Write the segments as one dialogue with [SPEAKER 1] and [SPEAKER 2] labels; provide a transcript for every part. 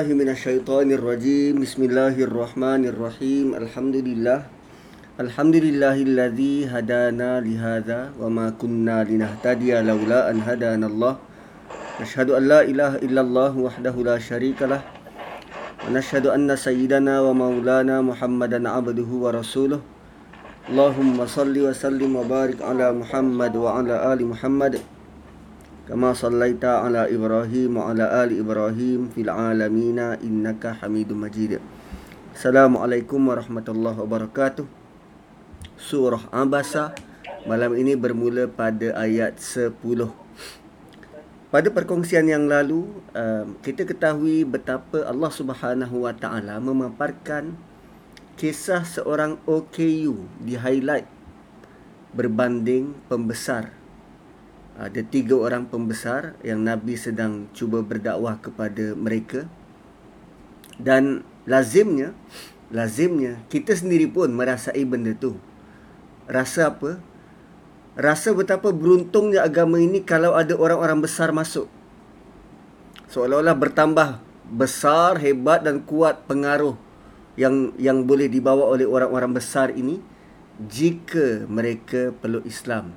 [SPEAKER 1] الله من الشيطان الرجيم. بسم الله الرحمن الرحيم. الحمد لله الحمد لله الذي هدانا لهذا وما كنا لنهتدي لولا أن هدانا الله. نشهد أن لا إله إلا الله وحده لا شريك له. ونشهد أن سيدنا ومولانا محمدا عبده ورسوله. اللهم صل وسلم وبارك على محمد وعلى آل محمد. كما صليت على إبراهيم وعلى آل إبراهيم في العالمين إنك حميد مجيد السلام عليكم ورحمة الله وبركاته Surah Abasa Malam ini bermula pada ayat 10 Pada perkongsian yang lalu Kita ketahui betapa Allah Subhanahu Wa Taala memaparkan Kisah seorang OKU di highlight Berbanding pembesar ada tiga orang pembesar yang Nabi sedang cuba berdakwah kepada mereka. Dan lazimnya lazimnya kita sendiri pun merasai benda tu. Rasa apa? Rasa betapa beruntungnya agama ini kalau ada orang-orang besar masuk. Seolah-olah bertambah besar hebat dan kuat pengaruh yang yang boleh dibawa oleh orang-orang besar ini jika mereka peluk Islam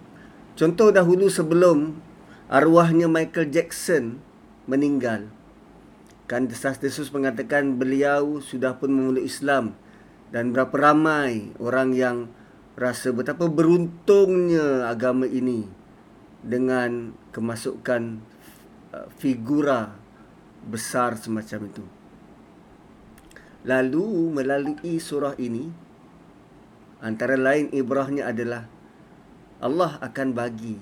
[SPEAKER 1] Contoh dahulu sebelum arwahnya Michael Jackson meninggal. Kan desas-desus mengatakan beliau sudah pun memeluk Islam. Dan berapa ramai orang yang rasa betapa beruntungnya agama ini dengan kemasukan uh, figura besar semacam itu. Lalu melalui surah ini antara lain ibrahnya adalah Allah akan bagi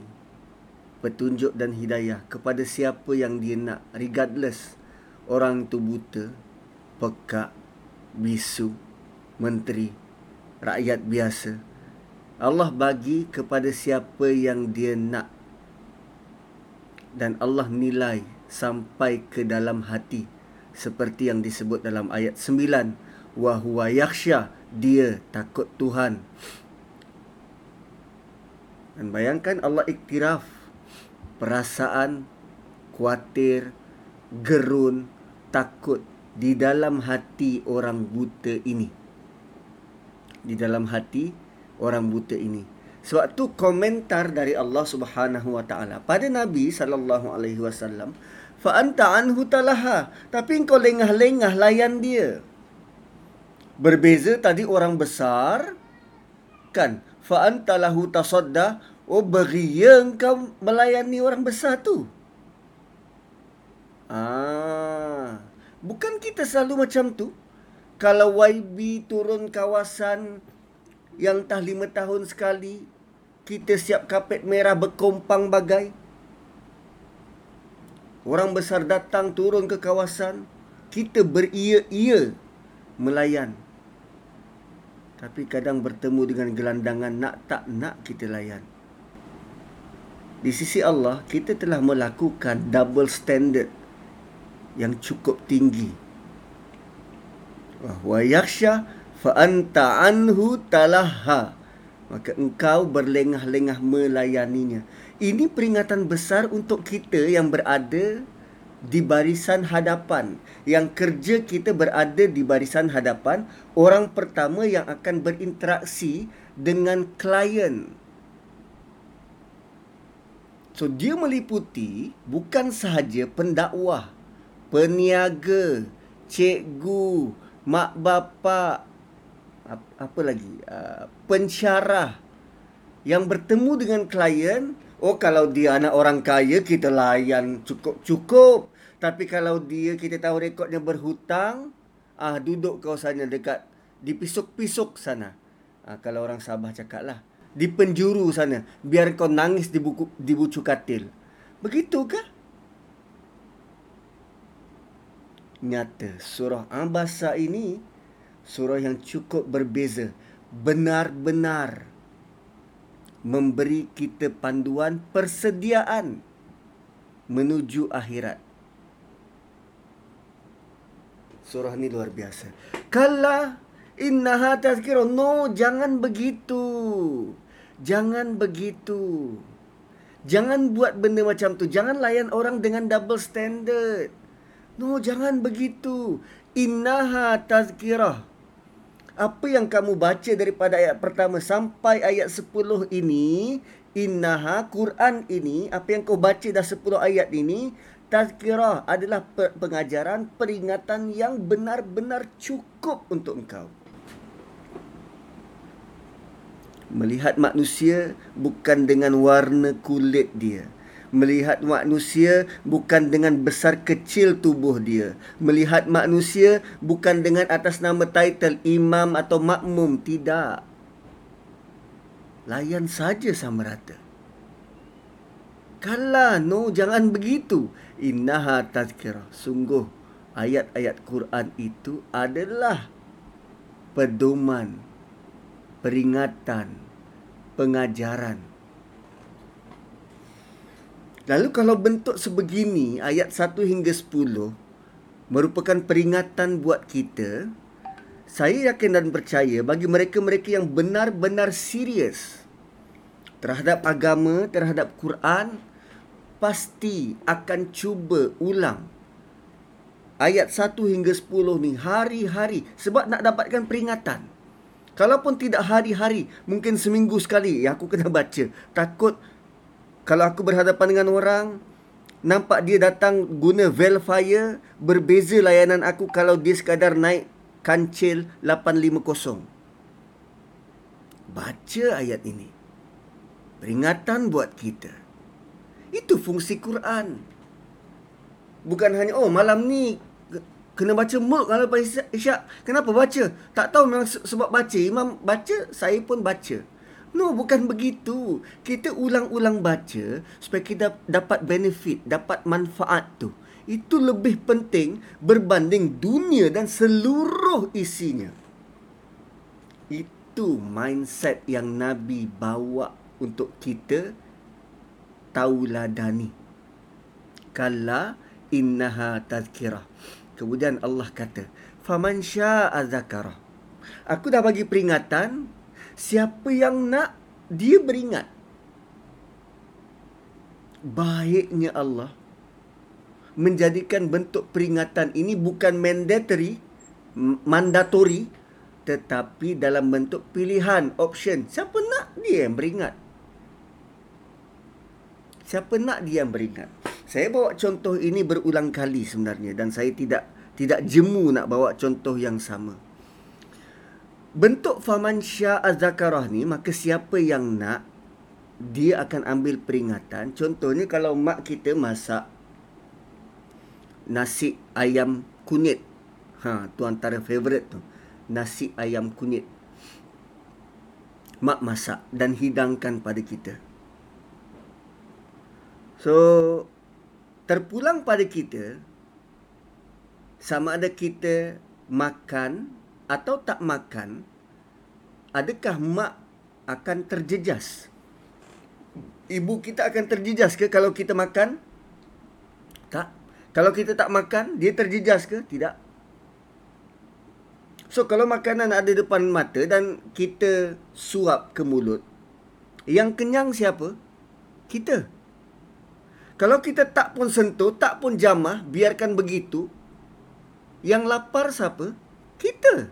[SPEAKER 1] petunjuk dan hidayah kepada siapa yang dia nak regardless orang tu buta, pekak, bisu, menteri, rakyat biasa. Allah bagi kepada siapa yang dia nak. Dan Allah nilai sampai ke dalam hati seperti yang disebut dalam ayat 9 wa huwa yakhsha dia takut Tuhan dan bayangkan Allah iktiraf perasaan khawatir, gerun, takut di dalam hati orang buta ini. Di dalam hati orang buta ini. Sebab tu komentar dari Allah Subhanahu Wa Taala pada Nabi sallallahu alaihi wasallam, fa anta anhu talaha, tapi engkau lengah-lengah layan dia. Berbeza tadi orang besar kan fa anta lahu tasadda Oh beria engkau melayani orang besar tu. Ah, bukan kita selalu macam tu. Kalau YB turun kawasan yang tah lima tahun sekali, kita siap kapet merah berkompang bagai. Orang besar datang turun ke kawasan, kita beria-ia melayan. Tapi kadang bertemu dengan gelandangan nak tak nak kita layan di sisi Allah kita telah melakukan double standard yang cukup tinggi. Wa yakhsha fa anta anhu talaha. Maka engkau berlengah-lengah melayaninya. Ini peringatan besar untuk kita yang berada di barisan hadapan. Yang kerja kita berada di barisan hadapan. Orang pertama yang akan berinteraksi dengan klien. So dia meliputi bukan sahaja pendakwah, peniaga, cikgu, mak bapa, apa lagi? Uh, pensyarah yang bertemu dengan klien. Oh kalau dia anak orang kaya kita layan cukup-cukup. Tapi kalau dia kita tahu rekodnya berhutang, ah duduk kau sana dekat di pisuk-pisuk sana. Ah, kalau orang Sabah cakaplah di penjuru sana biar kau nangis di buku di bucu katil. Begitukah? Nyata surah Abasa ini surah yang cukup berbeza, benar-benar memberi kita panduan persediaan menuju akhirat. Surah ini luar biasa. Kala innaha tazkirah. No, jangan begitu. Jangan begitu. Jangan buat benda macam tu. Jangan layan orang dengan double standard. No, jangan begitu. Innaha tazkirah. Apa yang kamu baca daripada ayat pertama sampai ayat 10 ini, innaha Quran ini, apa yang kau baca dah 10 ayat ini, tazkirah adalah pengajaran peringatan yang benar-benar cukup untuk engkau. Melihat manusia bukan dengan warna kulit dia, melihat manusia bukan dengan besar kecil tubuh dia. Melihat manusia bukan dengan atas nama title imam atau makmum. Tidak. Layan saja sama rata. Kala no jangan begitu. Innaha tazkirah. Sungguh ayat-ayat Quran itu adalah pedoman peringatan pengajaran Lalu kalau bentuk sebegini ayat 1 hingga 10 merupakan peringatan buat kita, saya yakin dan percaya bagi mereka-mereka yang benar-benar serius terhadap agama, terhadap Quran, pasti akan cuba ulang ayat 1 hingga 10 ni hari-hari sebab nak dapatkan peringatan. Kalaupun tidak hari-hari, mungkin seminggu sekali ya aku kena baca. Takut kalau aku berhadapan dengan orang nampak dia datang guna Velfire berbeza layanan aku kalau dia sekadar naik kancil 850 baca ayat ini. Peringatan buat kita. Itu fungsi Quran. Bukan hanya oh malam ni kena baca mulk kalau isyak kenapa baca tak tahu memang sebab baca imam baca saya pun baca No, bukan begitu. Kita ulang-ulang baca supaya kita dapat benefit, dapat manfaat tu. Itu lebih penting berbanding dunia dan seluruh isinya. Itu mindset yang Nabi bawa untuk kita tauladani. Kala innaha tazkirah. Kemudian Allah kata, "Faman syaa'a zakara." Aku dah bagi peringatan Siapa yang nak dia beringat. Baiknya Allah menjadikan bentuk peringatan ini bukan mandatory, mandatory tetapi dalam bentuk pilihan, option. Siapa nak dia yang beringat? Siapa nak dia yang beringat? Saya bawa contoh ini berulang kali sebenarnya dan saya tidak tidak jemu nak bawa contoh yang sama. Bentuk faman syaa zakarah ni maka siapa yang nak dia akan ambil peringatan. Contohnya kalau mak kita masak nasi ayam kunyit. Ha tu antara favorite tu. Nasi ayam kunyit. Mak masak dan hidangkan pada kita. So terpulang pada kita sama ada kita makan atau tak makan, adakah mak akan terjejas? Ibu kita akan terjejas ke kalau kita makan? Tak. Kalau kita tak makan, dia terjejas ke? Tidak. So, kalau makanan ada depan mata dan kita suap ke mulut, yang kenyang siapa? Kita. Kalau kita tak pun sentuh, tak pun jamah, biarkan begitu, yang lapar siapa? Kita.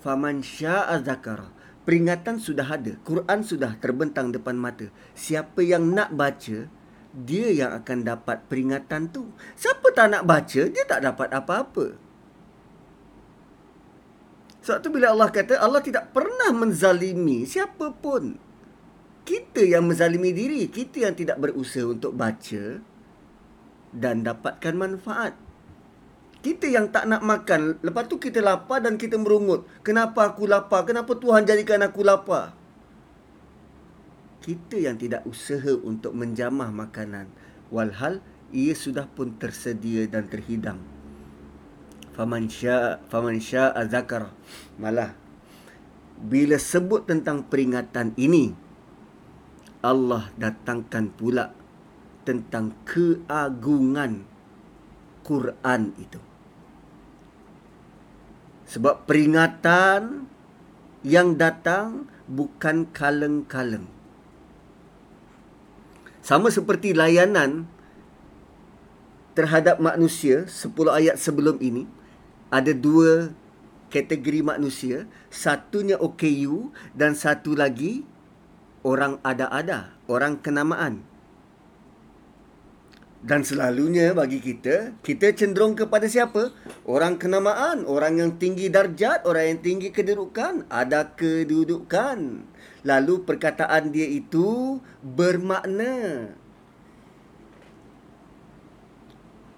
[SPEAKER 1] Faman syaa zakara. Peringatan sudah ada. Quran sudah terbentang depan mata. Siapa yang nak baca dia yang akan dapat peringatan tu. Siapa tak nak baca dia tak dapat apa-apa. Sebab tu bila Allah kata Allah tidak pernah menzalimi siapa pun kita yang menzalimi diri kita yang tidak berusaha untuk baca dan dapatkan manfaat kita yang tak nak makan, lepas tu kita lapar dan kita merungut. Kenapa aku lapar? Kenapa Tuhan jadikan aku lapar? Kita yang tidak usaha untuk menjamah makanan. Walhal, ia sudah pun tersedia dan terhidang. Faman syaa faman syaa zakar. Malah bila sebut tentang peringatan ini Allah datangkan pula tentang keagungan Quran itu. Sebab peringatan yang datang bukan kaleng-kaleng. Sama seperti layanan terhadap manusia 10 ayat sebelum ini ada dua kategori manusia satunya OKU dan satu lagi orang ada-ada orang kenamaan dan selalunya bagi kita, kita cenderung kepada siapa? Orang kenamaan, orang yang tinggi darjat, orang yang tinggi kedudukan, ada kedudukan. Lalu perkataan dia itu bermakna.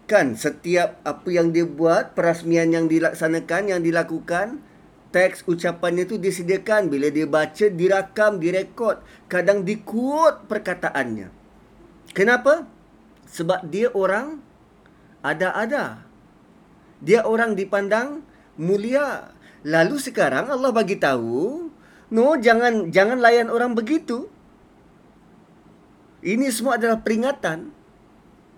[SPEAKER 1] Kan setiap apa yang dia buat, perasmian yang dilaksanakan, yang dilakukan, teks ucapannya itu disediakan. Bila dia baca, dirakam, direkod. Kadang dikuot perkataannya. Kenapa? sebab dia orang ada-ada. Dia orang dipandang mulia. Lalu sekarang Allah bagi tahu, no jangan jangan layan orang begitu. Ini semua adalah peringatan.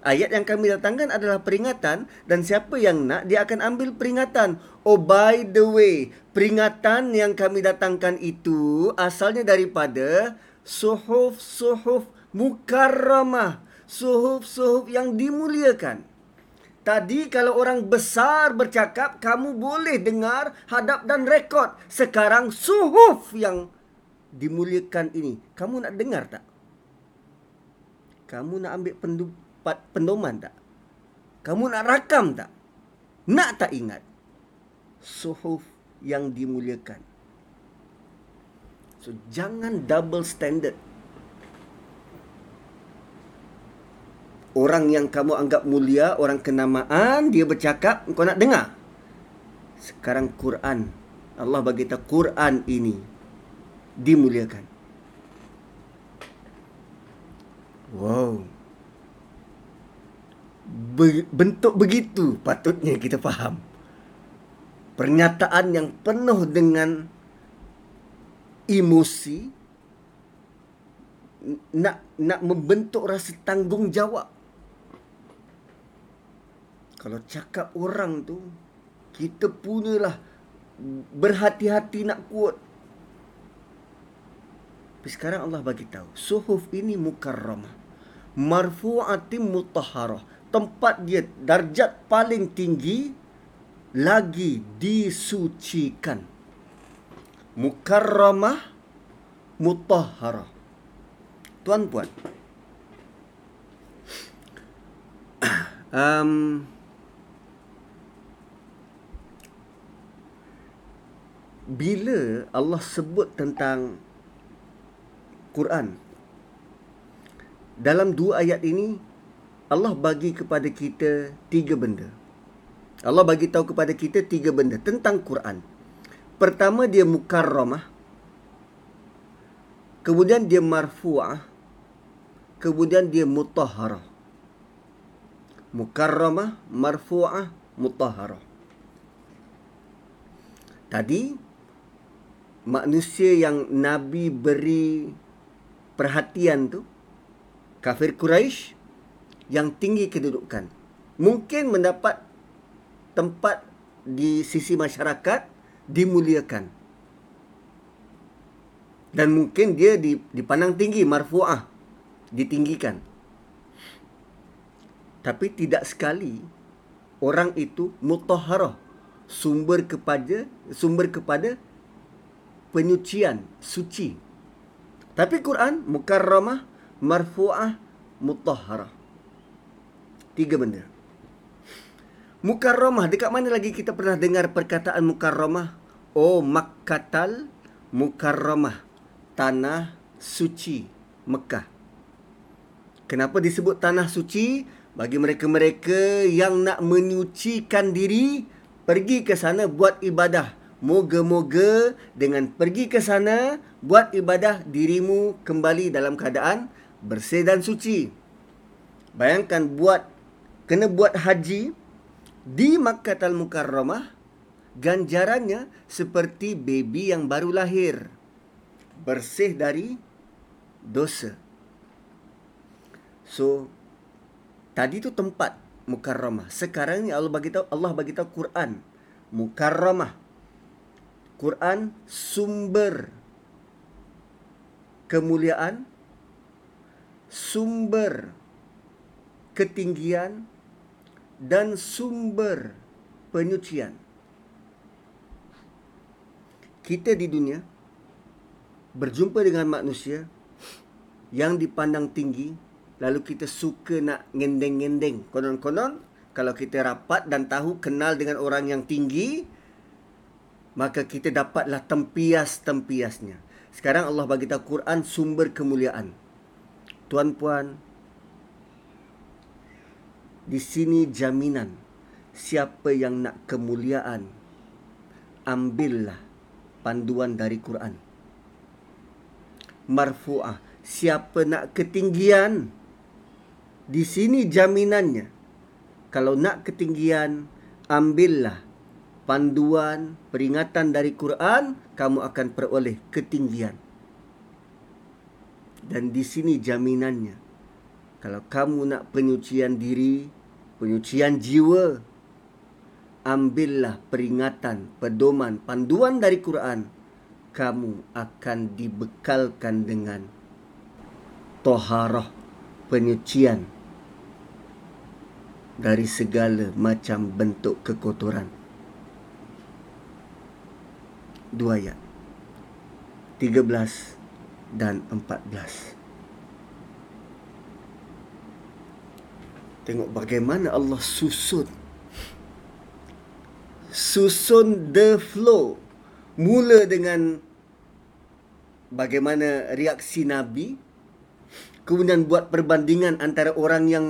[SPEAKER 1] Ayat yang kami datangkan adalah peringatan dan siapa yang nak dia akan ambil peringatan. Oh by the way, peringatan yang kami datangkan itu asalnya daripada suhuf-suhuf mukarramah suhuf-suhuf yang dimuliakan. Tadi kalau orang besar bercakap, kamu boleh dengar, hadap dan rekod. Sekarang suhuf yang dimuliakan ini, kamu nak dengar tak? Kamu nak ambil pendupat pendoman tak? Kamu nak rakam tak? Nak tak ingat? Suhuf yang dimuliakan. So jangan double standard. orang yang kamu anggap mulia, orang kenamaan, dia bercakap, kau nak dengar. Sekarang Quran, Allah bagi tahu Quran ini dimuliakan. Wow. Bentuk begitu patutnya kita faham. Pernyataan yang penuh dengan emosi nak nak membentuk rasa tanggungjawab kalau cakap orang tu kita punyalah berhati-hati nak kuat tapi sekarang Allah bagi tahu suhuf ini mukarramah marfu'atim mutahharah tempat dia darjat paling tinggi lagi disucikan. Mukarramah mutahharah. Tuan-puan. Um, bila Allah sebut tentang Quran dalam dua ayat ini Allah bagi kepada kita tiga benda. Allah bagi tahu kepada kita tiga benda tentang Quran. Pertama dia mukarramah. Kemudian dia marfu'ah. Kemudian dia mutahharah. Mukarramah, marfu'ah, mutahharah. Tadi manusia yang Nabi beri perhatian tu kafir Quraisy yang tinggi kedudukan mungkin mendapat tempat di sisi masyarakat dimuliakan dan mungkin dia dipandang tinggi marfuah ditinggikan tapi tidak sekali orang itu mutahharah sumber kepada sumber kepada penyucian suci. Tapi Quran mukarramah, marfu'ah, mutahharah. Tiga benda. Mukarramah, dekat mana lagi kita pernah dengar perkataan mukarramah? Oh, Makkatal mukarramah. Tanah suci Mekah. Kenapa disebut tanah suci? Bagi mereka-mereka yang nak menyucikan diri, pergi ke sana buat ibadah. Moga-moga dengan pergi ke sana buat ibadah dirimu kembali dalam keadaan bersih dan suci. Bayangkan buat kena buat haji di Makkah Al-Mukarramah ganjarannya seperti baby yang baru lahir. Bersih dari dosa. So tadi tu tempat mukarramah. Sekarang ni Allah bagi tahu Allah bagi tahu Quran mukarramah Quran sumber kemuliaan sumber ketinggian dan sumber penyucian. Kita di dunia berjumpa dengan manusia yang dipandang tinggi lalu kita suka nak ngendeng-ngendeng. Konon-konon kalau kita rapat dan tahu kenal dengan orang yang tinggi maka kita dapatlah tempias-tempiasnya. Sekarang Allah bagi tahu Quran sumber kemuliaan. Tuan-puan, di sini jaminan siapa yang nak kemuliaan ambillah panduan dari Quran. Marfu'ah, siapa nak ketinggian di sini jaminannya. Kalau nak ketinggian, ambillah panduan, peringatan dari Quran, kamu akan peroleh ketinggian. Dan di sini jaminannya. Kalau kamu nak penyucian diri, penyucian jiwa, ambillah peringatan, pedoman, panduan dari Quran, kamu akan dibekalkan dengan toharah penyucian dari segala macam bentuk kekotoran dua ayat. 13 dan 14. Tengok bagaimana Allah susun. Susun the flow. Mula dengan bagaimana reaksi Nabi. Kemudian buat perbandingan antara orang yang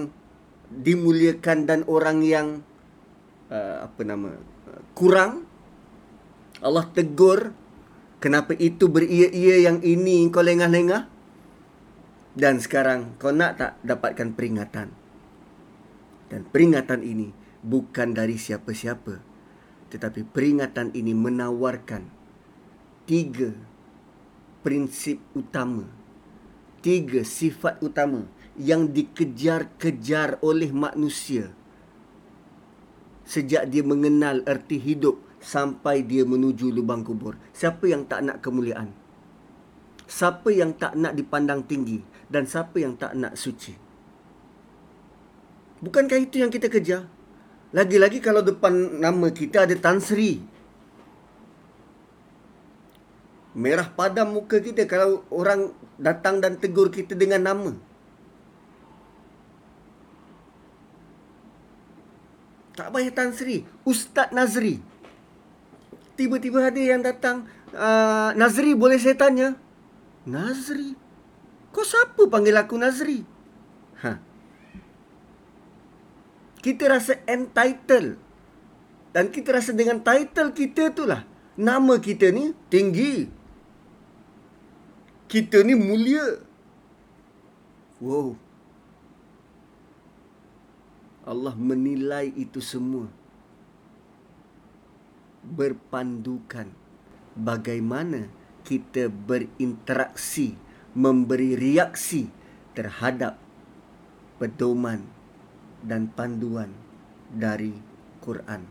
[SPEAKER 1] dimuliakan dan orang yang uh, apa nama kurang Allah tegur kenapa itu beria-ia yang ini kau lengah-lengah dan sekarang kau nak tak dapatkan peringatan dan peringatan ini bukan dari siapa-siapa tetapi peringatan ini menawarkan tiga prinsip utama tiga sifat utama yang dikejar-kejar oleh manusia sejak dia mengenal erti hidup sampai dia menuju lubang kubur. Siapa yang tak nak kemuliaan? Siapa yang tak nak dipandang tinggi dan siapa yang tak nak suci? Bukankah itu yang kita kejar? Lagi-lagi kalau depan nama kita ada Tan Sri. Merah padam muka kita kalau orang datang dan tegur kita dengan nama. Tak payah Tan Sri, Ustaz Nazri tiba-tiba ada yang datang uh, Nazri boleh saya tanya Nazri kau siapa panggil aku Nazri ha kita rasa entitled. Dan kita rasa dengan title kita itulah. Nama kita ni tinggi. Kita ni mulia. Wow. Allah menilai itu semua. Berpandukan bagaimana kita berinteraksi memberi reaksi terhadap pedoman dan panduan dari Quran.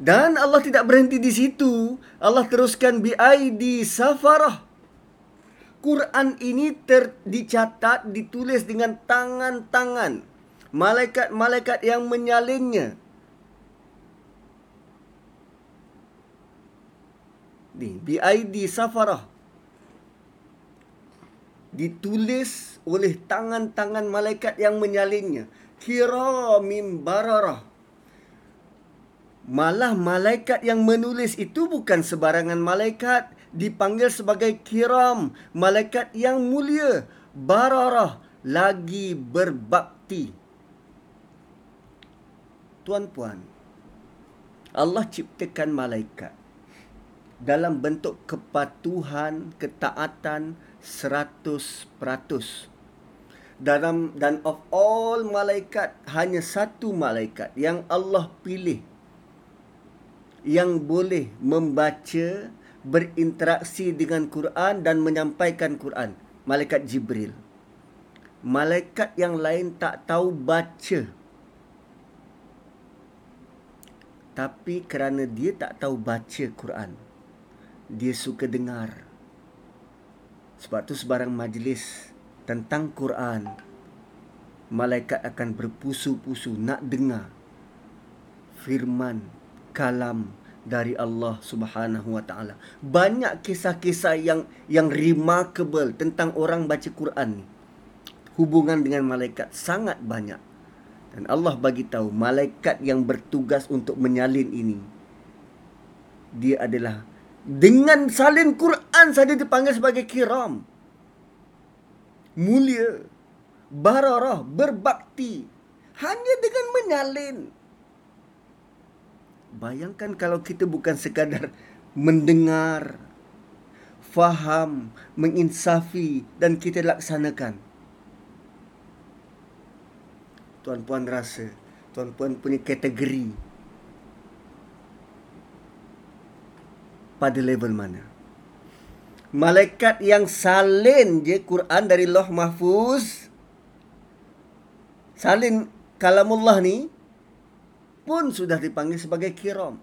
[SPEAKER 1] Dan Allah tidak berhenti di situ. Allah teruskan bi aidi safarah. Quran ini ter, dicatat, ditulis dengan tangan-tangan malaikat-malaikat yang menyalinnya ni BID Safarah ditulis oleh tangan-tangan malaikat yang menyalinnya kiramim bararah. Malah malaikat yang menulis itu bukan sebarangan malaikat dipanggil sebagai kiram. Malaikat yang mulia. Bararah lagi berbakti. Tuan-puan Allah ciptakan malaikat dalam bentuk kepatuhan, ketaatan 100%. Dalam dan of all malaikat hanya satu malaikat yang Allah pilih yang boleh membaca, berinteraksi dengan Quran dan menyampaikan Quran, malaikat Jibril. Malaikat yang lain tak tahu baca. Tapi kerana dia tak tahu baca Quran, dia suka dengar. Sebab tu sebarang majlis tentang Quran malaikat akan berpusu-pusu nak dengar firman kalam dari Allah Subhanahu Wa Taala. Banyak kisah-kisah yang yang remarkable tentang orang baca Quran ni. Hubungan dengan malaikat sangat banyak. Dan Allah bagi tahu malaikat yang bertugas untuk menyalin ini dia adalah dengan salin Quran saja dipanggil sebagai kiram. Mulia, bararah, berbakti hanya dengan menyalin. Bayangkan kalau kita bukan sekadar mendengar, faham, menginsafi dan kita laksanakan. Tuan-puan rasa, tuan-puan punya kategori pada level mana. Malaikat yang salin je Quran dari Loh Mahfuz. Salin kalamullah ni pun sudah dipanggil sebagai kiram.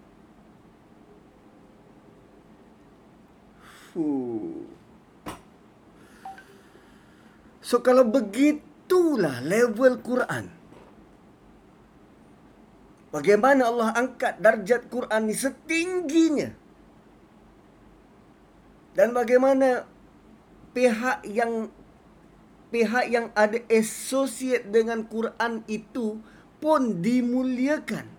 [SPEAKER 1] So kalau begitulah level Quran. Bagaimana Allah angkat darjat Quran ni setingginya? Dan bagaimana pihak yang pihak yang ada associate dengan Quran itu pun dimuliakan.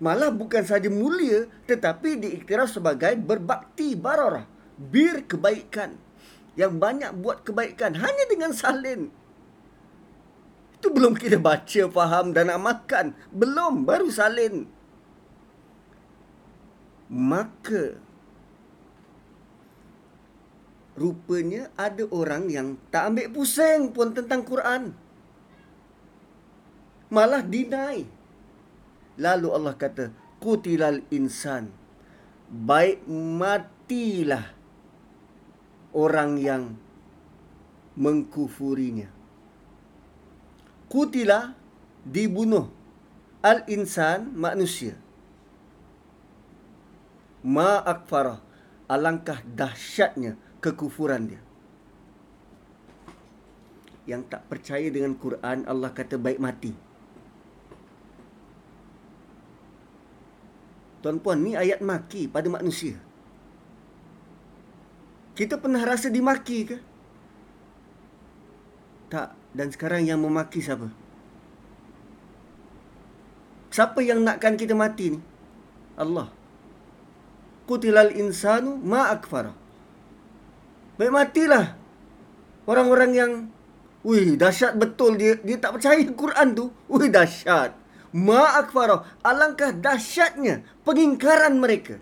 [SPEAKER 1] Malah bukan saja mulia tetapi diiktiraf sebagai berbakti bararah, bir kebaikan yang banyak buat kebaikan hanya dengan salin. Itu belum kita baca, faham dan amalkan. Belum, baru salin. Maka rupanya ada orang yang tak ambil pusing pun tentang Quran. Malah deny. Lalu Allah kata, Kutilal insan. Baik matilah orang yang mengkufurinya. Kutila dibunuh. Al-insan manusia. Ma'akfarah. Alangkah dahsyatnya kekufuran dia. Yang tak percaya dengan Quran, Allah kata baik mati. Tuan-puan, ni ayat maki pada manusia. Kita pernah rasa dimaki ke? Tak. Dan sekarang yang memaki siapa? Siapa yang nakkan kita mati ni? Allah. Kutilal insanu ma'akfarah. Baik matilah. Orang-orang yang Wih, dahsyat betul dia dia tak percaya Quran tu. Wih, dahsyat. Ma'akfarah. Alangkah dahsyatnya pengingkaran mereka.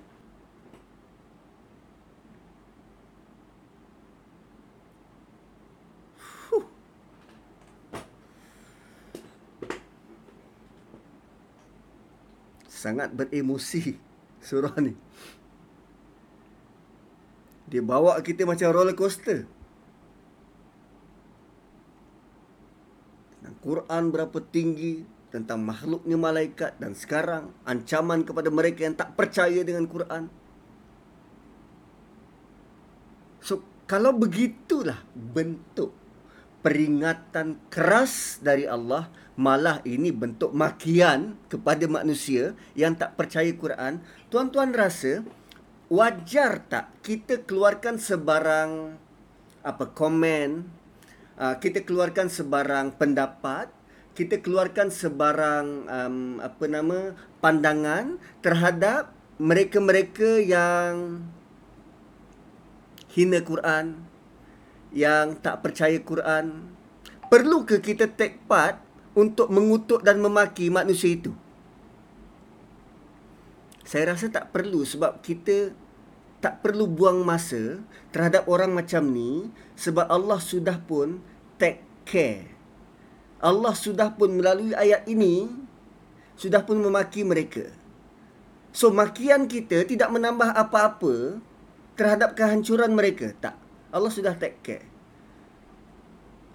[SPEAKER 1] Sangat beremosi surah ni. Dia bawa kita macam roller coaster. Tentang Quran berapa tinggi, tentang makhluknya malaikat dan sekarang ancaman kepada mereka yang tak percaya dengan Quran. So, kalau begitulah bentuk peringatan keras dari Allah, malah ini bentuk makian kepada manusia yang tak percaya Quran, tuan-tuan rasa wajar tak kita keluarkan sebarang apa komen uh, kita keluarkan sebarang pendapat kita keluarkan sebarang um, apa nama pandangan terhadap mereka-mereka yang hina Quran yang tak percaya Quran? Perlu ke kita take part untuk mengutuk dan memaki manusia itu? Saya rasa tak perlu sebab kita tak perlu buang masa terhadap orang macam ni sebab Allah sudah pun take care. Allah sudah pun melalui ayat ini sudah pun memaki mereka. So makian kita tidak menambah apa-apa terhadap kehancuran mereka. Tak. Allah sudah take care.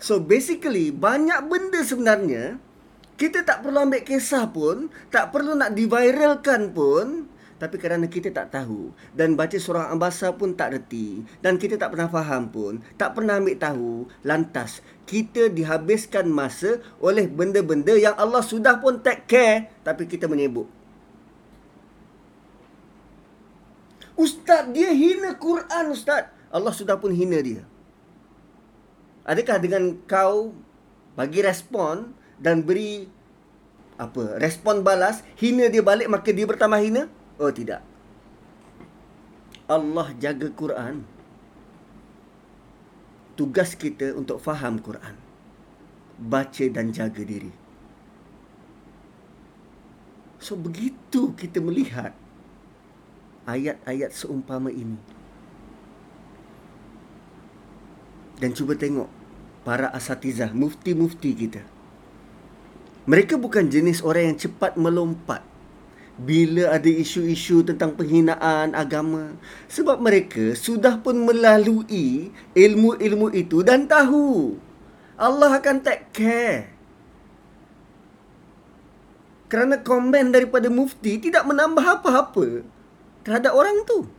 [SPEAKER 1] So basically banyak benda sebenarnya kita tak perlu ambil kisah pun, tak perlu nak diviralkan pun Tapi kerana kita tak tahu dan baca surah Ambasa pun tak reti dan kita tak pernah faham pun, tak pernah ambil tahu, lantas kita dihabiskan masa oleh benda-benda yang Allah sudah pun take care tapi kita menyebut. Ustaz dia hina Quran Ustaz. Allah sudah pun hina dia. Adakah dengan kau bagi respon dan beri apa respon balas hina dia balik maka dia bertambah hina oh tidak. Allah jaga Quran. Tugas kita untuk faham Quran. Baca dan jaga diri. So begitu kita melihat ayat-ayat seumpama ini. Dan cuba tengok para asatizah mufti-mufti kita. Mereka bukan jenis orang yang cepat melompat bila ada isu-isu tentang penghinaan agama sebab mereka sudah pun melalui ilmu-ilmu itu dan tahu. Allah akan take care. Kerana komen daripada mufti tidak menambah apa-apa terhadap orang tu.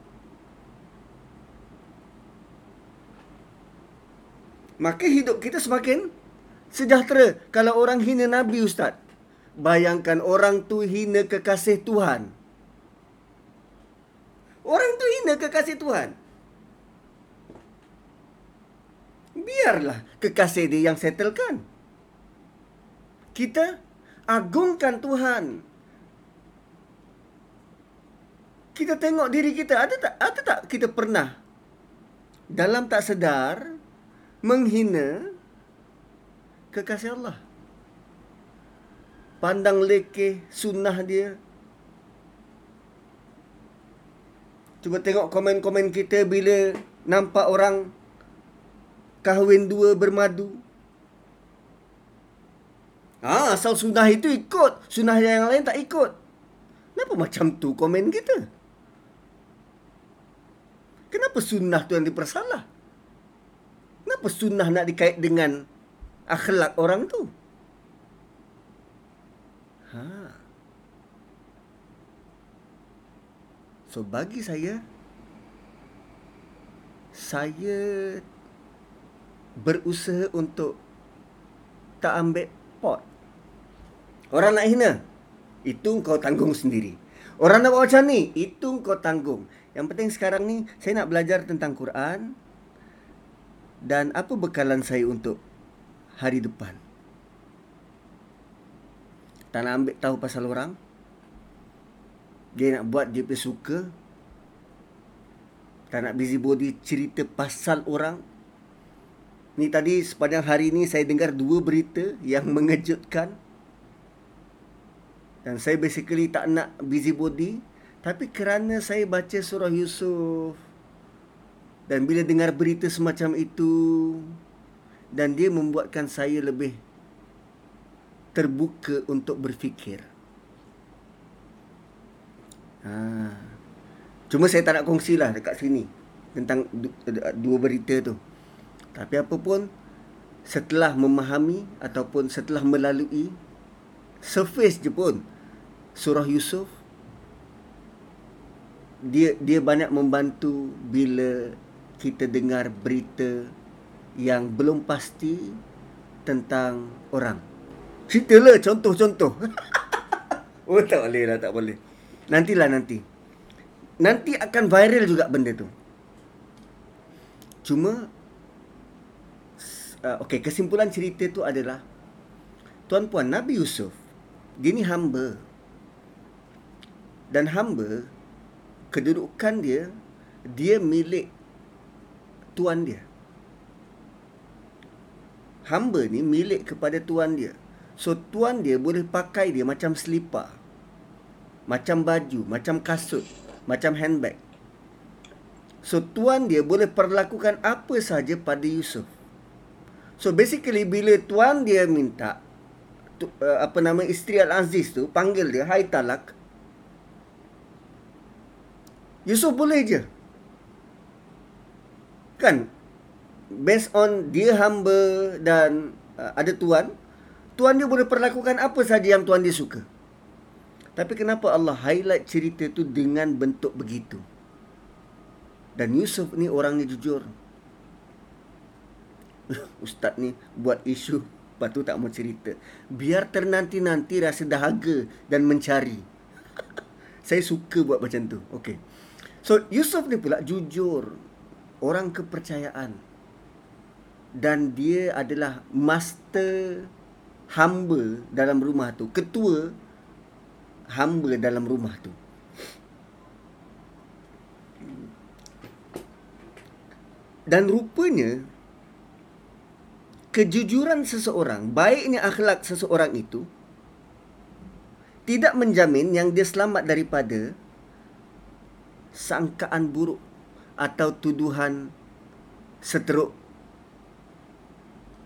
[SPEAKER 1] Maka hidup kita semakin sejahtera. Kalau orang hina Nabi Ustaz. Bayangkan orang tu hina kekasih Tuhan. Orang tu hina kekasih Tuhan. Biarlah kekasih dia yang settlekan. Kita agungkan Tuhan. Kita tengok diri kita. Ada tak, ada tak kita pernah dalam tak sedar menghina kekasih Allah. Pandang lekeh sunnah dia. Cuba tengok komen-komen kita bila nampak orang kahwin dua bermadu. Ah, asal sunnah itu ikut, sunnah yang lain tak ikut. Kenapa macam tu komen kita? Kenapa sunnah tu yang dipersalah? Kenapa sunnah nak dikait dengan akhlak orang tu. Ha. So bagi saya saya berusaha untuk tak ambil pot. Orang nak hina, itu kau tanggung sendiri. Orang nak buat macam ni, itu kau tanggung. Yang penting sekarang ni saya nak belajar tentang Quran dan apa bekalan saya untuk hari depan. Tak nak ambil tahu pasal orang. Dia nak buat dia suka. Tak nak busy body cerita pasal orang. Ni tadi sepanjang hari ni saya dengar dua berita yang mengejutkan. Dan saya basically tak nak busy body. Tapi kerana saya baca surah Yusuf. Dan bila dengar berita semacam itu dan dia membuatkan saya lebih terbuka untuk berfikir. Ha. Cuma saya tak nak kongsilah dekat sini tentang dua berita tu. Tapi apa pun setelah memahami ataupun setelah melalui surface je pun surah Yusuf dia dia banyak membantu bila kita dengar berita yang belum pasti tentang orang. Ceritalah contoh-contoh. oh tak boleh lah, tak boleh. Nantilah nanti. Nanti akan viral juga benda tu. Cuma uh, okey kesimpulan cerita tu adalah tuan puan Nabi Yusuf dia ni hamba. Dan hamba kedudukan dia dia milik tuan dia hamba ni milik kepada tuan dia. So tuan dia boleh pakai dia macam selipar. Macam baju, macam kasut, macam handbag. So tuan dia boleh perlakukan apa saja pada Yusuf. So basically bila tuan dia minta tu, uh, apa nama isteri Al-Aziz tu panggil dia hai talak. Yusuf boleh je. Kan based on dia hamba dan uh, ada tuan, tuan dia boleh perlakukan apa saja yang tuan dia suka. Tapi kenapa Allah highlight cerita tu dengan bentuk begitu? Dan Yusuf ni orangnya jujur. Ustaz ni buat isu, lepas tu tak mau cerita. Biar ternanti-nanti rasa dahaga dan mencari. Saya suka buat macam tu. Okay. So, Yusuf ni pula jujur. Orang kepercayaan. Dan dia adalah master hamba dalam rumah tu. Ketua hamba dalam rumah tu. Dan rupanya kejujuran seseorang, baiknya akhlak seseorang itu tidak menjamin yang dia selamat daripada sangkaan buruk atau tuduhan seteruk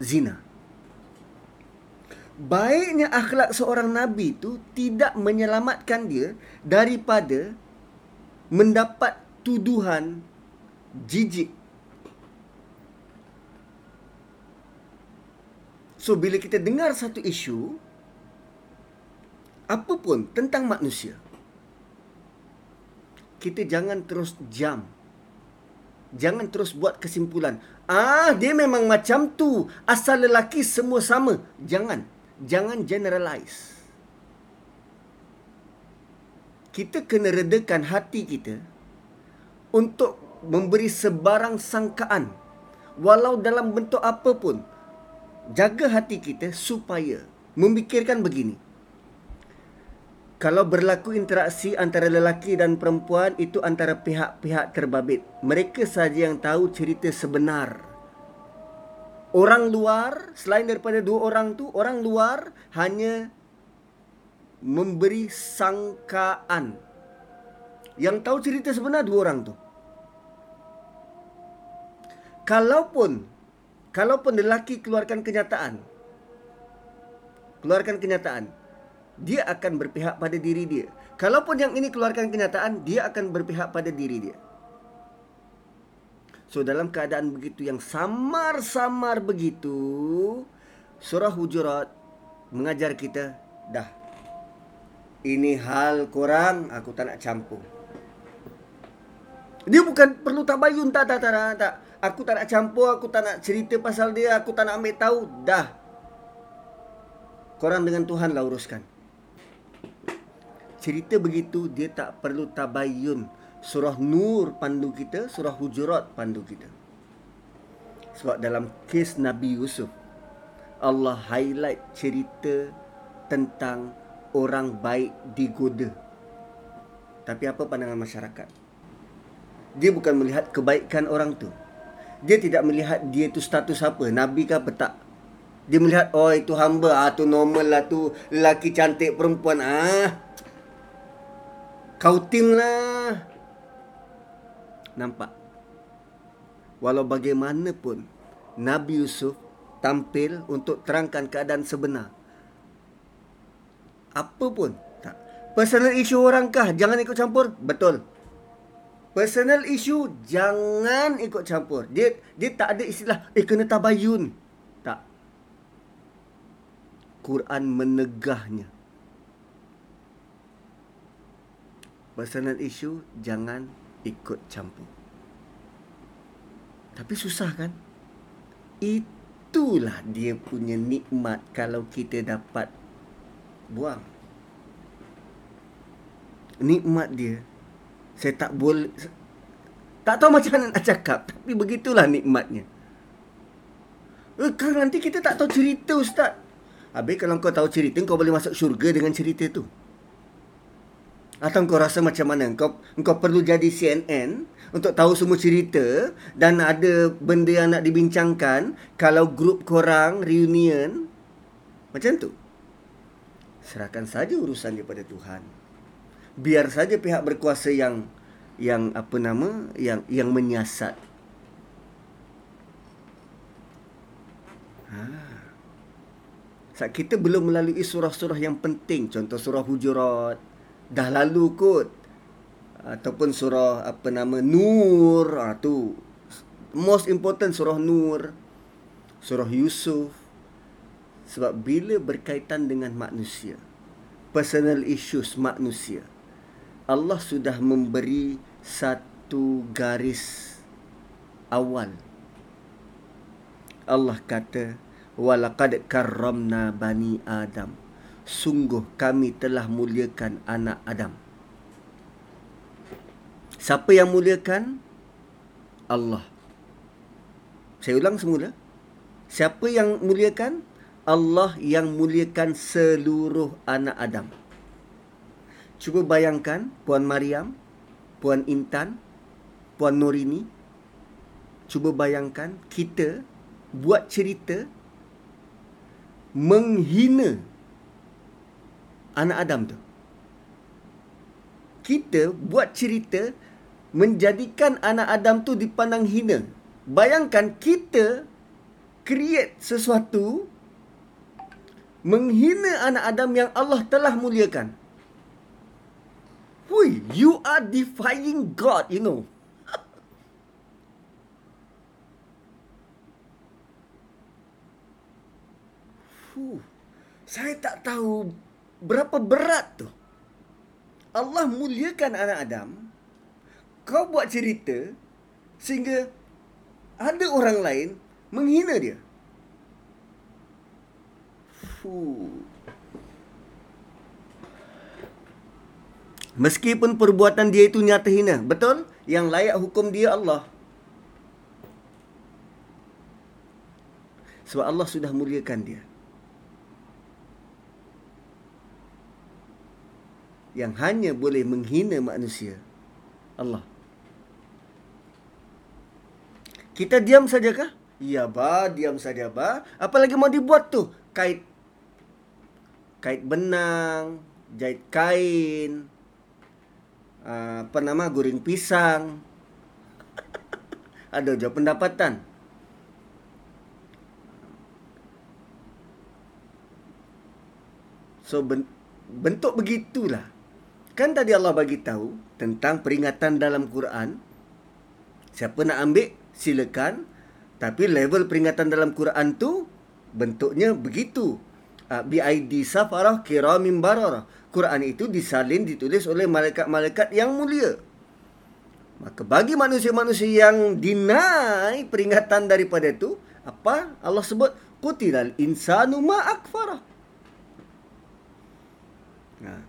[SPEAKER 1] zina baiknya akhlak seorang nabi itu tidak menyelamatkan dia daripada mendapat tuduhan jijik. So bila kita dengar satu isu apapun tentang manusia kita jangan terus jam. Jangan terus buat kesimpulan ah dia memang macam tu. Asal lelaki semua sama. Jangan jangan generalize. Kita kena redakan hati kita untuk memberi sebarang sangkaan walau dalam bentuk apa pun. Jaga hati kita supaya memikirkan begini. Kalau berlaku interaksi antara lelaki dan perempuan itu antara pihak-pihak terbabit. Mereka saja yang tahu cerita sebenar orang luar selain daripada dua orang tu orang luar hanya memberi sangkaan. Yang tahu cerita sebenar dua orang tu. Kalaupun kalaupun lelaki keluarkan kenyataan keluarkan kenyataan dia akan berpihak pada diri dia. Kalaupun yang ini keluarkan kenyataan dia akan berpihak pada diri dia So dalam keadaan begitu yang samar-samar begitu Surah Hujurat mengajar kita Dah Ini hal korang aku tak nak campur. Dia bukan perlu tabayun tak, tak, tak, tak, tak. Aku tak nak campur, aku tak nak cerita pasal dia Aku tak nak ambil tahu Dah. Korang dengan Tuhan lah uruskan. Cerita begitu dia tak perlu tabayun surah Nur pandu kita, surah Hujurat pandu kita. Sebab dalam kes Nabi Yusuf, Allah highlight cerita tentang orang baik digoda. Tapi apa pandangan masyarakat? Dia bukan melihat kebaikan orang tu. Dia tidak melihat dia tu status apa, nabi ke apa tak. Dia melihat, oh itu hamba, ah tu normal lah tu, lelaki cantik perempuan, ah. Kau tim lah. Nampak? Walau bagaimanapun Nabi Yusuf tampil untuk terangkan keadaan sebenar. Apa pun tak. Personal issue orangkah jangan ikut campur? Betul. Personal issue jangan ikut campur. Dia dia tak ada istilah eh kena tabayun. Tak. Quran menegahnya. Personal issue jangan ikut campur. Tapi susah kan? Itulah dia punya nikmat kalau kita dapat buang. Nikmat dia. Saya tak boleh tak tahu macam mana nak cakap tapi begitulah nikmatnya. Eh, kan nanti kita tak tahu cerita ustaz. Habis kalau kau tahu cerita kau boleh masuk syurga dengan cerita tu. Atau kau rasa macam mana? Kau kau perlu jadi CNN untuk tahu semua cerita dan ada benda yang nak dibincangkan kalau grup korang reunion macam tu. Serahkan saja urusan pada Tuhan. Biar saja pihak berkuasa yang yang apa nama yang yang menyiasat. Ha. Kita belum melalui surah-surah yang penting, contoh surah Hujurat, dah lalu kot ataupun surah apa nama nur ah tu most important surah nur surah yusuf sebab bila berkaitan dengan manusia personal issues manusia. Allah sudah memberi satu garis awal. Allah kata, "Walaqad karramna bani Adam." Sungguh kami telah muliakan anak Adam. Siapa yang muliakan? Allah. Saya ulang semula. Siapa yang muliakan? Allah yang muliakan seluruh anak Adam. Cuba bayangkan Puan Mariam, Puan Intan, Puan Nurini. Cuba bayangkan kita buat cerita menghina anak Adam tu. Kita buat cerita menjadikan anak Adam tu dipandang hina. Bayangkan kita create sesuatu menghina anak Adam yang Allah telah muliakan. Hui, you are defying God, you know. Fuh, saya tak tahu berapa berat tu. Allah muliakan anak Adam. Kau buat cerita sehingga ada orang lain menghina dia. Meskipun perbuatan dia itu nyata hina, betul? Yang layak hukum dia Allah. Sebab Allah sudah muliakan dia. Yang hanya boleh menghina manusia Allah. Kita diam sajakah? Ya ba, diam saja ba. Apa lagi mau dibuat tu? Kait kait benang, jahit kain, uh, apa nama goreng pisang. Ada je pendapatan. So bentuk begitulah. Kan tadi Allah bagi tahu tentang peringatan dalam Quran. Siapa nak ambil silakan. Tapi level peringatan dalam Quran tu bentuknya begitu. Ah, BID Safarah Kiramin Bararah. Quran itu disalin ditulis oleh malaikat-malaikat yang mulia. Maka bagi manusia-manusia yang deny peringatan daripada itu, apa Allah sebut? Kutilal insanu ma'akfarah.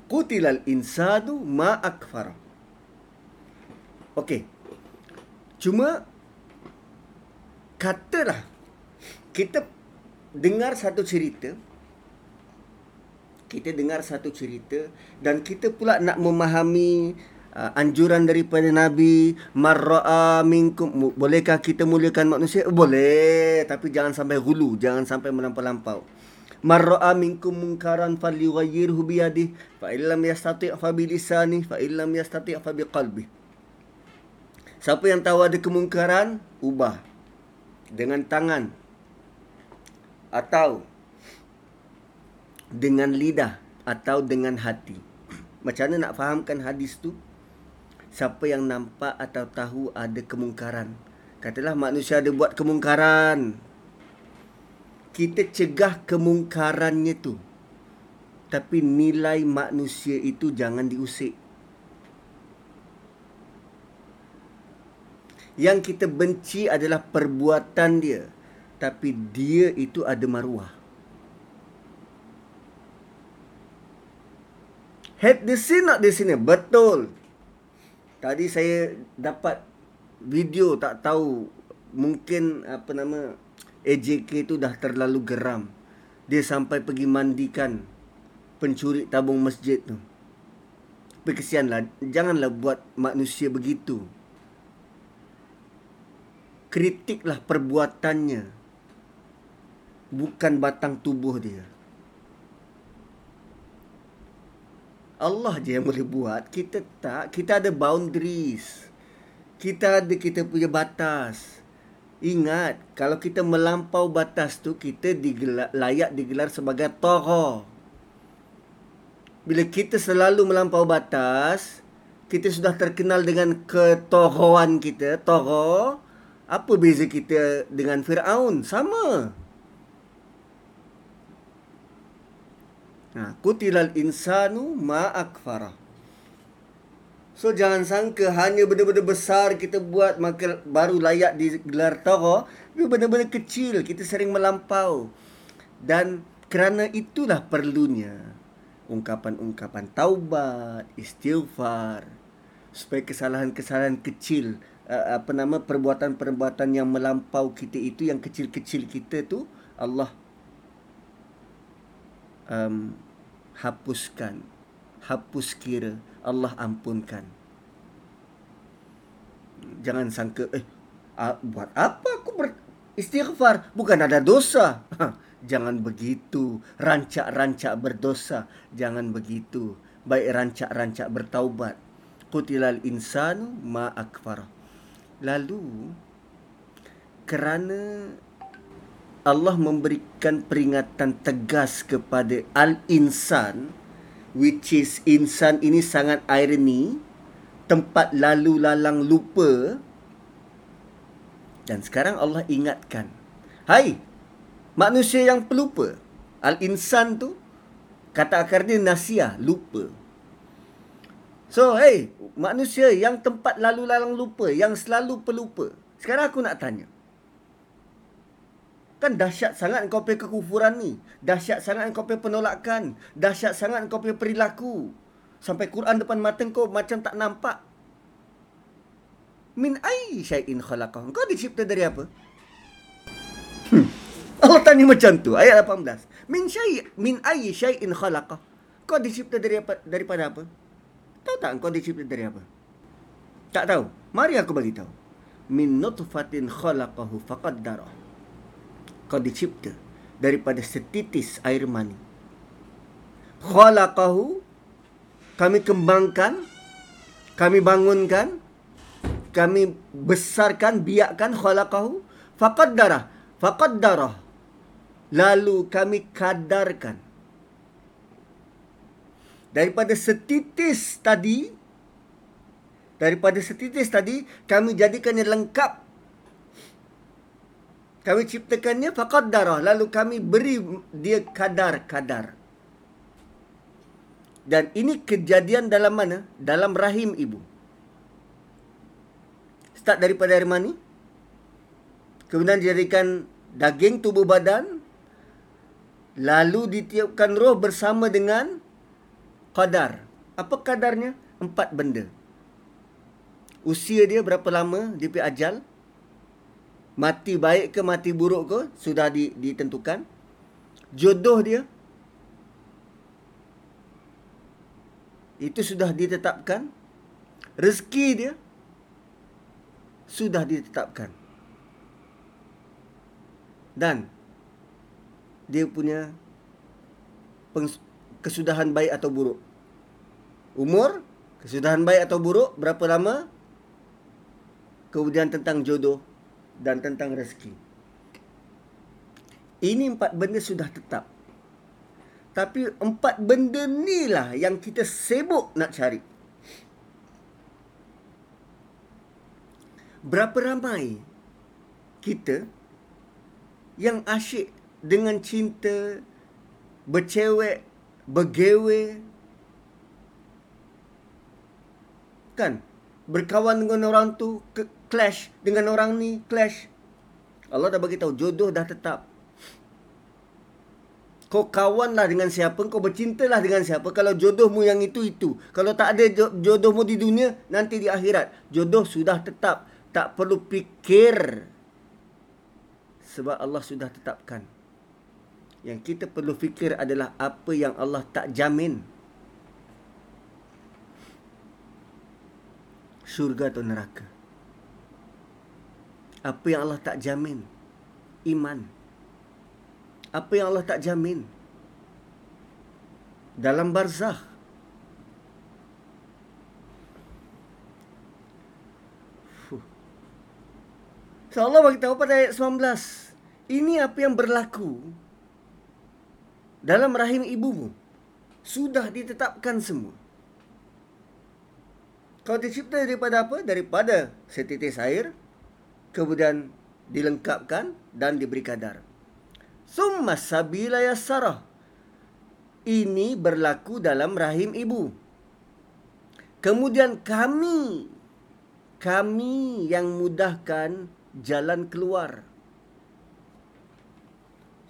[SPEAKER 1] Kutilal insanu ma'akfarah. Okey. Cuma katalah kita dengar satu cerita kita dengar satu cerita dan kita pula nak memahami uh, anjuran daripada Nabi marra'a minkum bolehkah kita muliakan manusia boleh tapi jangan sampai hulu jangan sampai melampau-lampau marra'a minkum munkaran falyughayyirhu bi yadihi fa illam yastati' fa bi lisani fa illam yastati' fa bi qalbi siapa yang tahu ada kemungkaran ubah dengan tangan atau dengan lidah atau dengan hati. Macam mana nak fahamkan hadis tu? Siapa yang nampak atau tahu ada kemungkaran. Katalah manusia ada buat kemungkaran. Kita cegah kemungkarannya tu. Tapi nilai manusia itu jangan diusik. Yang kita benci adalah perbuatan dia. Tapi dia itu ada maruah. Had the scene not the scene Betul Tadi saya dapat video tak tahu Mungkin apa nama AJK tu dah terlalu geram Dia sampai pergi mandikan Pencuri tabung masjid tu Tapi kesianlah Janganlah buat manusia begitu Kritiklah perbuatannya Bukan batang tubuh dia Allah je yang boleh buat. Kita tak. Kita ada boundaries. Kita ada kita punya batas. Ingat, kalau kita melampau batas tu, kita digelar, layak digelar sebagai tokoh. Bila kita selalu melampau batas, kita sudah terkenal dengan ketokohan kita, tokoh. Apa beza kita dengan Fir'aun? Sama. Kutilal insanu ma akfara. So jangan sangka hanya benda-benda besar kita buat maka baru layak digelar tara. Tapi benda-benda kecil kita sering melampau. Dan kerana itulah perlunya ungkapan-ungkapan taubat, istighfar supaya kesalahan-kesalahan kecil uh, apa nama perbuatan-perbuatan yang melampau kita itu yang kecil-kecil kita tu Allah um, hapuskan hapus kira Allah ampunkan. Jangan sangka eh buat apa aku beristighfar bukan ada dosa. Jangan begitu. Rancak-rancak berdosa. Jangan begitu. Baik rancak-rancak bertaubat. Qutilal insanu ma akfar. Lalu kerana Allah memberikan peringatan tegas kepada al-insan which is insan ini sangat irony tempat lalu lalang lupa dan sekarang Allah ingatkan hai manusia yang pelupa al-insan tu kata akar dia nasiah lupa So, hey, manusia yang tempat lalu lalang lupa, yang selalu pelupa. Sekarang aku nak tanya. Kan dahsyat sangat kau punya kekufuran ni. Dahsyat sangat kau punya penolakan. Dahsyat sangat kau punya perilaku. Sampai Quran depan mata kau macam tak nampak. Min ai syai'in khalaqah. Kau dicipta dari apa? Hmm. Allah tanya macam tu. Ayat 18. Min syai' min ai syai'in khalaqah. Kau dicipta dari apa, daripada apa? Tahu tak kau dicipta dari apa? Tak tahu. Mari aku bagi tahu. Min nutfatin khalaqahu faqaddara. Kau dicipta daripada setitis air mani. Khalaqahu kami kembangkan, kami bangunkan, kami besarkan, biakkan khalaqahu faqaddara. Faqaddara. Lalu kami kadarkan daripada setitis tadi daripada setitis tadi kami jadikannya lengkap kami ciptakannya faqad darah lalu kami beri dia kadar-kadar dan ini kejadian dalam mana dalam rahim ibu start daripada air mani kemudian dijadikan daging tubuh badan lalu ditiupkan roh bersama dengan Qadar. Apa kadarnya? Empat benda. Usia dia berapa lama dia pergi ajal? Mati baik ke mati buruk ke? Sudah ditentukan. Jodoh dia? Itu sudah ditetapkan. Rezeki dia? Sudah ditetapkan. Dan dia punya kesudahan baik atau buruk. Umur, kesudahan baik atau buruk, berapa lama? Kemudian tentang jodoh dan tentang rezeki. Ini empat benda sudah tetap. Tapi empat benda ni lah yang kita sibuk nak cari. Berapa ramai kita yang asyik dengan cinta bercewek bergewe kan berkawan dengan orang tu clash dengan orang ni clash. Allah dah bagi tahu jodoh dah tetap. Kau kawanlah dengan siapa kau bercintalah dengan siapa. Kalau jodohmu yang itu itu. Kalau tak ada jodohmu di dunia nanti di akhirat. Jodoh sudah tetap. Tak perlu fikir. Sebab Allah sudah tetapkan. Yang kita perlu fikir adalah apa yang Allah tak jamin. Syurga atau neraka. Apa yang Allah tak jamin? Iman. Apa yang Allah tak jamin? Dalam barzah. So Allah bagi tahu pada ayat 19. Ini apa yang berlaku dalam rahim ibumu sudah ditetapkan semua. Kau dicipta daripada apa? Daripada setitis air, kemudian dilengkapkan dan diberi kadar. Summa sabila yassara. ini berlaku dalam rahim ibu. Kemudian kami kami yang mudahkan jalan keluar.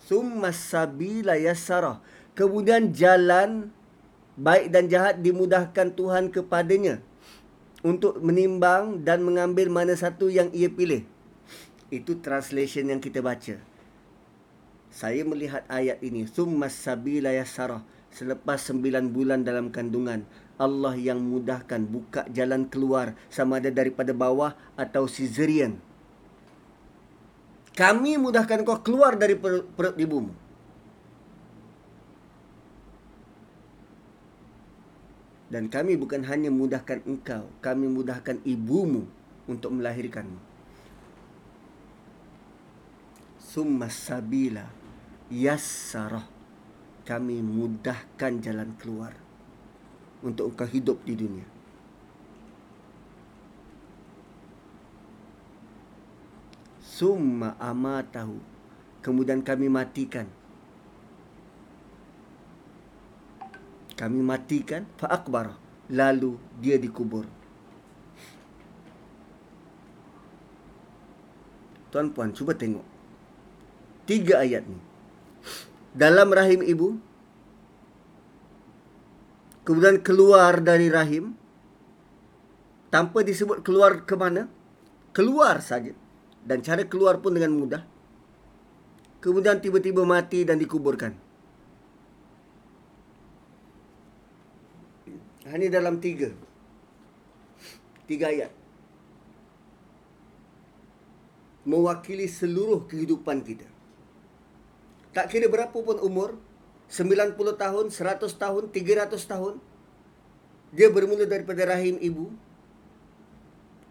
[SPEAKER 1] Summa sabila yassara. Kemudian jalan baik dan jahat dimudahkan Tuhan kepadanya untuk menimbang dan mengambil mana satu yang ia pilih. Itu translation yang kita baca. Saya melihat ayat ini. Summa sabila yassara. Selepas sembilan bulan dalam kandungan. Allah yang mudahkan buka jalan keluar sama ada daripada bawah atau caesarean. Kami mudahkan kau keluar dari perut, perut ibumu. Dan kami bukan hanya mudahkan engkau, kami mudahkan ibumu untuk melahirkanmu. Summa sabila yassarah. Kami mudahkan jalan keluar untuk engkau hidup di dunia. Summa amatahu. Kemudian kami matikan. Kami matikan fa akbar. Lalu dia dikubur. Tuan puan cuba tengok. Tiga ayat ni. Dalam rahim ibu, kemudian keluar dari rahim tanpa disebut keluar ke mana keluar saja. Dan cara keluar pun dengan mudah. Kemudian tiba-tiba mati dan dikuburkan. Hanya dalam tiga. Tiga ayat. Mewakili seluruh kehidupan kita tak kira berapa pun umur 90 tahun, 100 tahun, 300 tahun. Dia bermula daripada rahim ibu.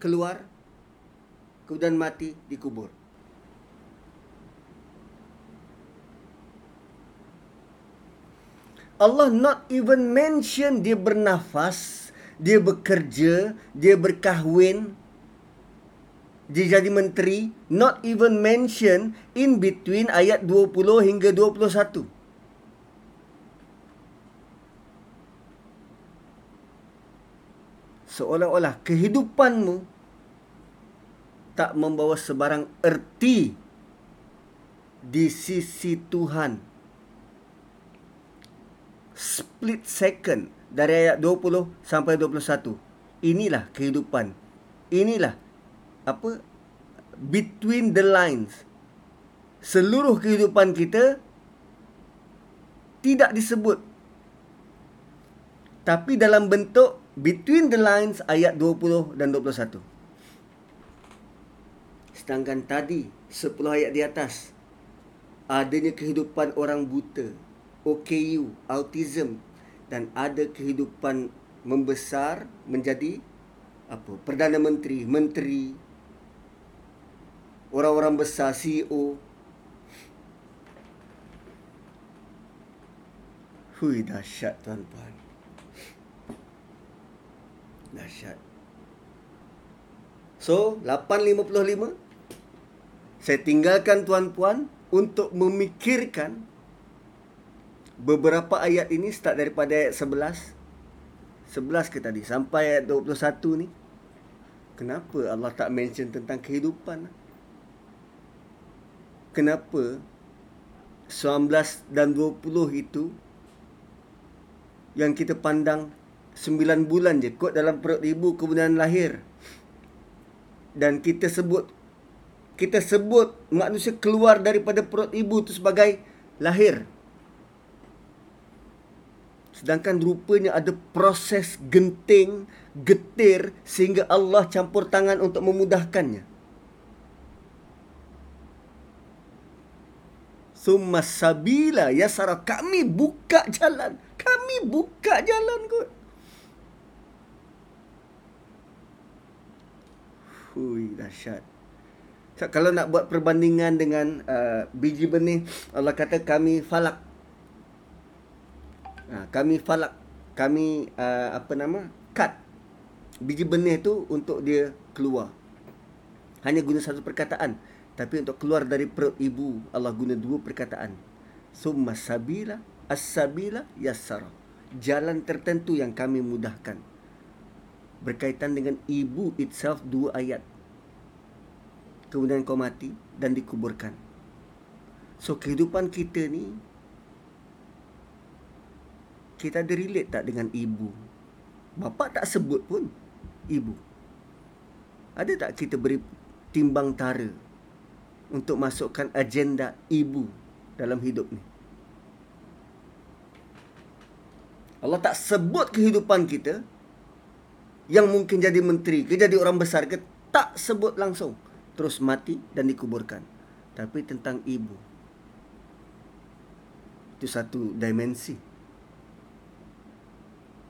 [SPEAKER 1] Keluar. Kemudian mati dikubur. Allah not even mention dia bernafas, dia bekerja, dia berkahwin, dia jadi menteri, not even mention in between ayat 20 hingga 21. seolah-olah kehidupanmu tak membawa sebarang erti di sisi Tuhan. Split second dari ayat 20 sampai 21. Inilah kehidupan. Inilah apa between the lines. Seluruh kehidupan kita tidak disebut tapi dalam bentuk between the lines ayat 20 dan 21. Sedangkan tadi 10 ayat di atas adanya kehidupan orang buta, OKU, autism dan ada kehidupan membesar menjadi apa? Perdana Menteri, menteri, orang-orang besar, CEO. Hui dahsyat tuan-tuan. Dahsyat. So, 8.55 saya tinggalkan tuan-puan untuk memikirkan beberapa ayat ini start daripada ayat 11 11 ke tadi sampai ayat 21 ni kenapa Allah tak mention tentang kehidupan kenapa 19 dan 20 itu yang kita pandang sembilan bulan je kot dalam perut ibu kemudian lahir. Dan kita sebut kita sebut manusia keluar daripada perut ibu tu sebagai lahir. Sedangkan rupanya ada proses genting, getir sehingga Allah campur tangan untuk memudahkannya. Summa sabila yasara kami buka jalan. Kami buka jalan kot. Hui, dahsyat. So, kalau nak buat perbandingan dengan uh, biji benih, Allah kata kami falak. Ha, kami falak. Kami, uh, apa nama? Cut. Biji benih tu untuk dia keluar. Hanya guna satu perkataan. Tapi untuk keluar dari perut ibu, Allah guna dua perkataan. Summa sabila as-sabila yassara. Jalan tertentu yang kami mudahkan. Berkaitan dengan ibu itself dua ayat. Kemudian kau mati dan dikuburkan. So kehidupan kita ni kita ada relate tak dengan ibu? Bapa tak sebut pun ibu. Ada tak kita beri timbang tara untuk masukkan agenda ibu dalam hidup ni. Allah tak sebut kehidupan kita yang mungkin jadi menteri ke jadi orang besar ke tak sebut langsung. Terus mati dan dikuburkan. Tapi tentang ibu. Itu satu dimensi.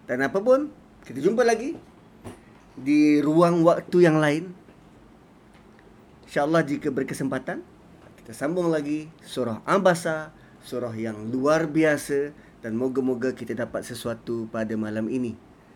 [SPEAKER 1] Dan apa pun kita jumpa lagi di ruang waktu yang lain insyaallah jika berkesempatan kita sambung lagi surah Ambasa surah yang luar biasa dan moga-moga kita dapat sesuatu pada malam ini.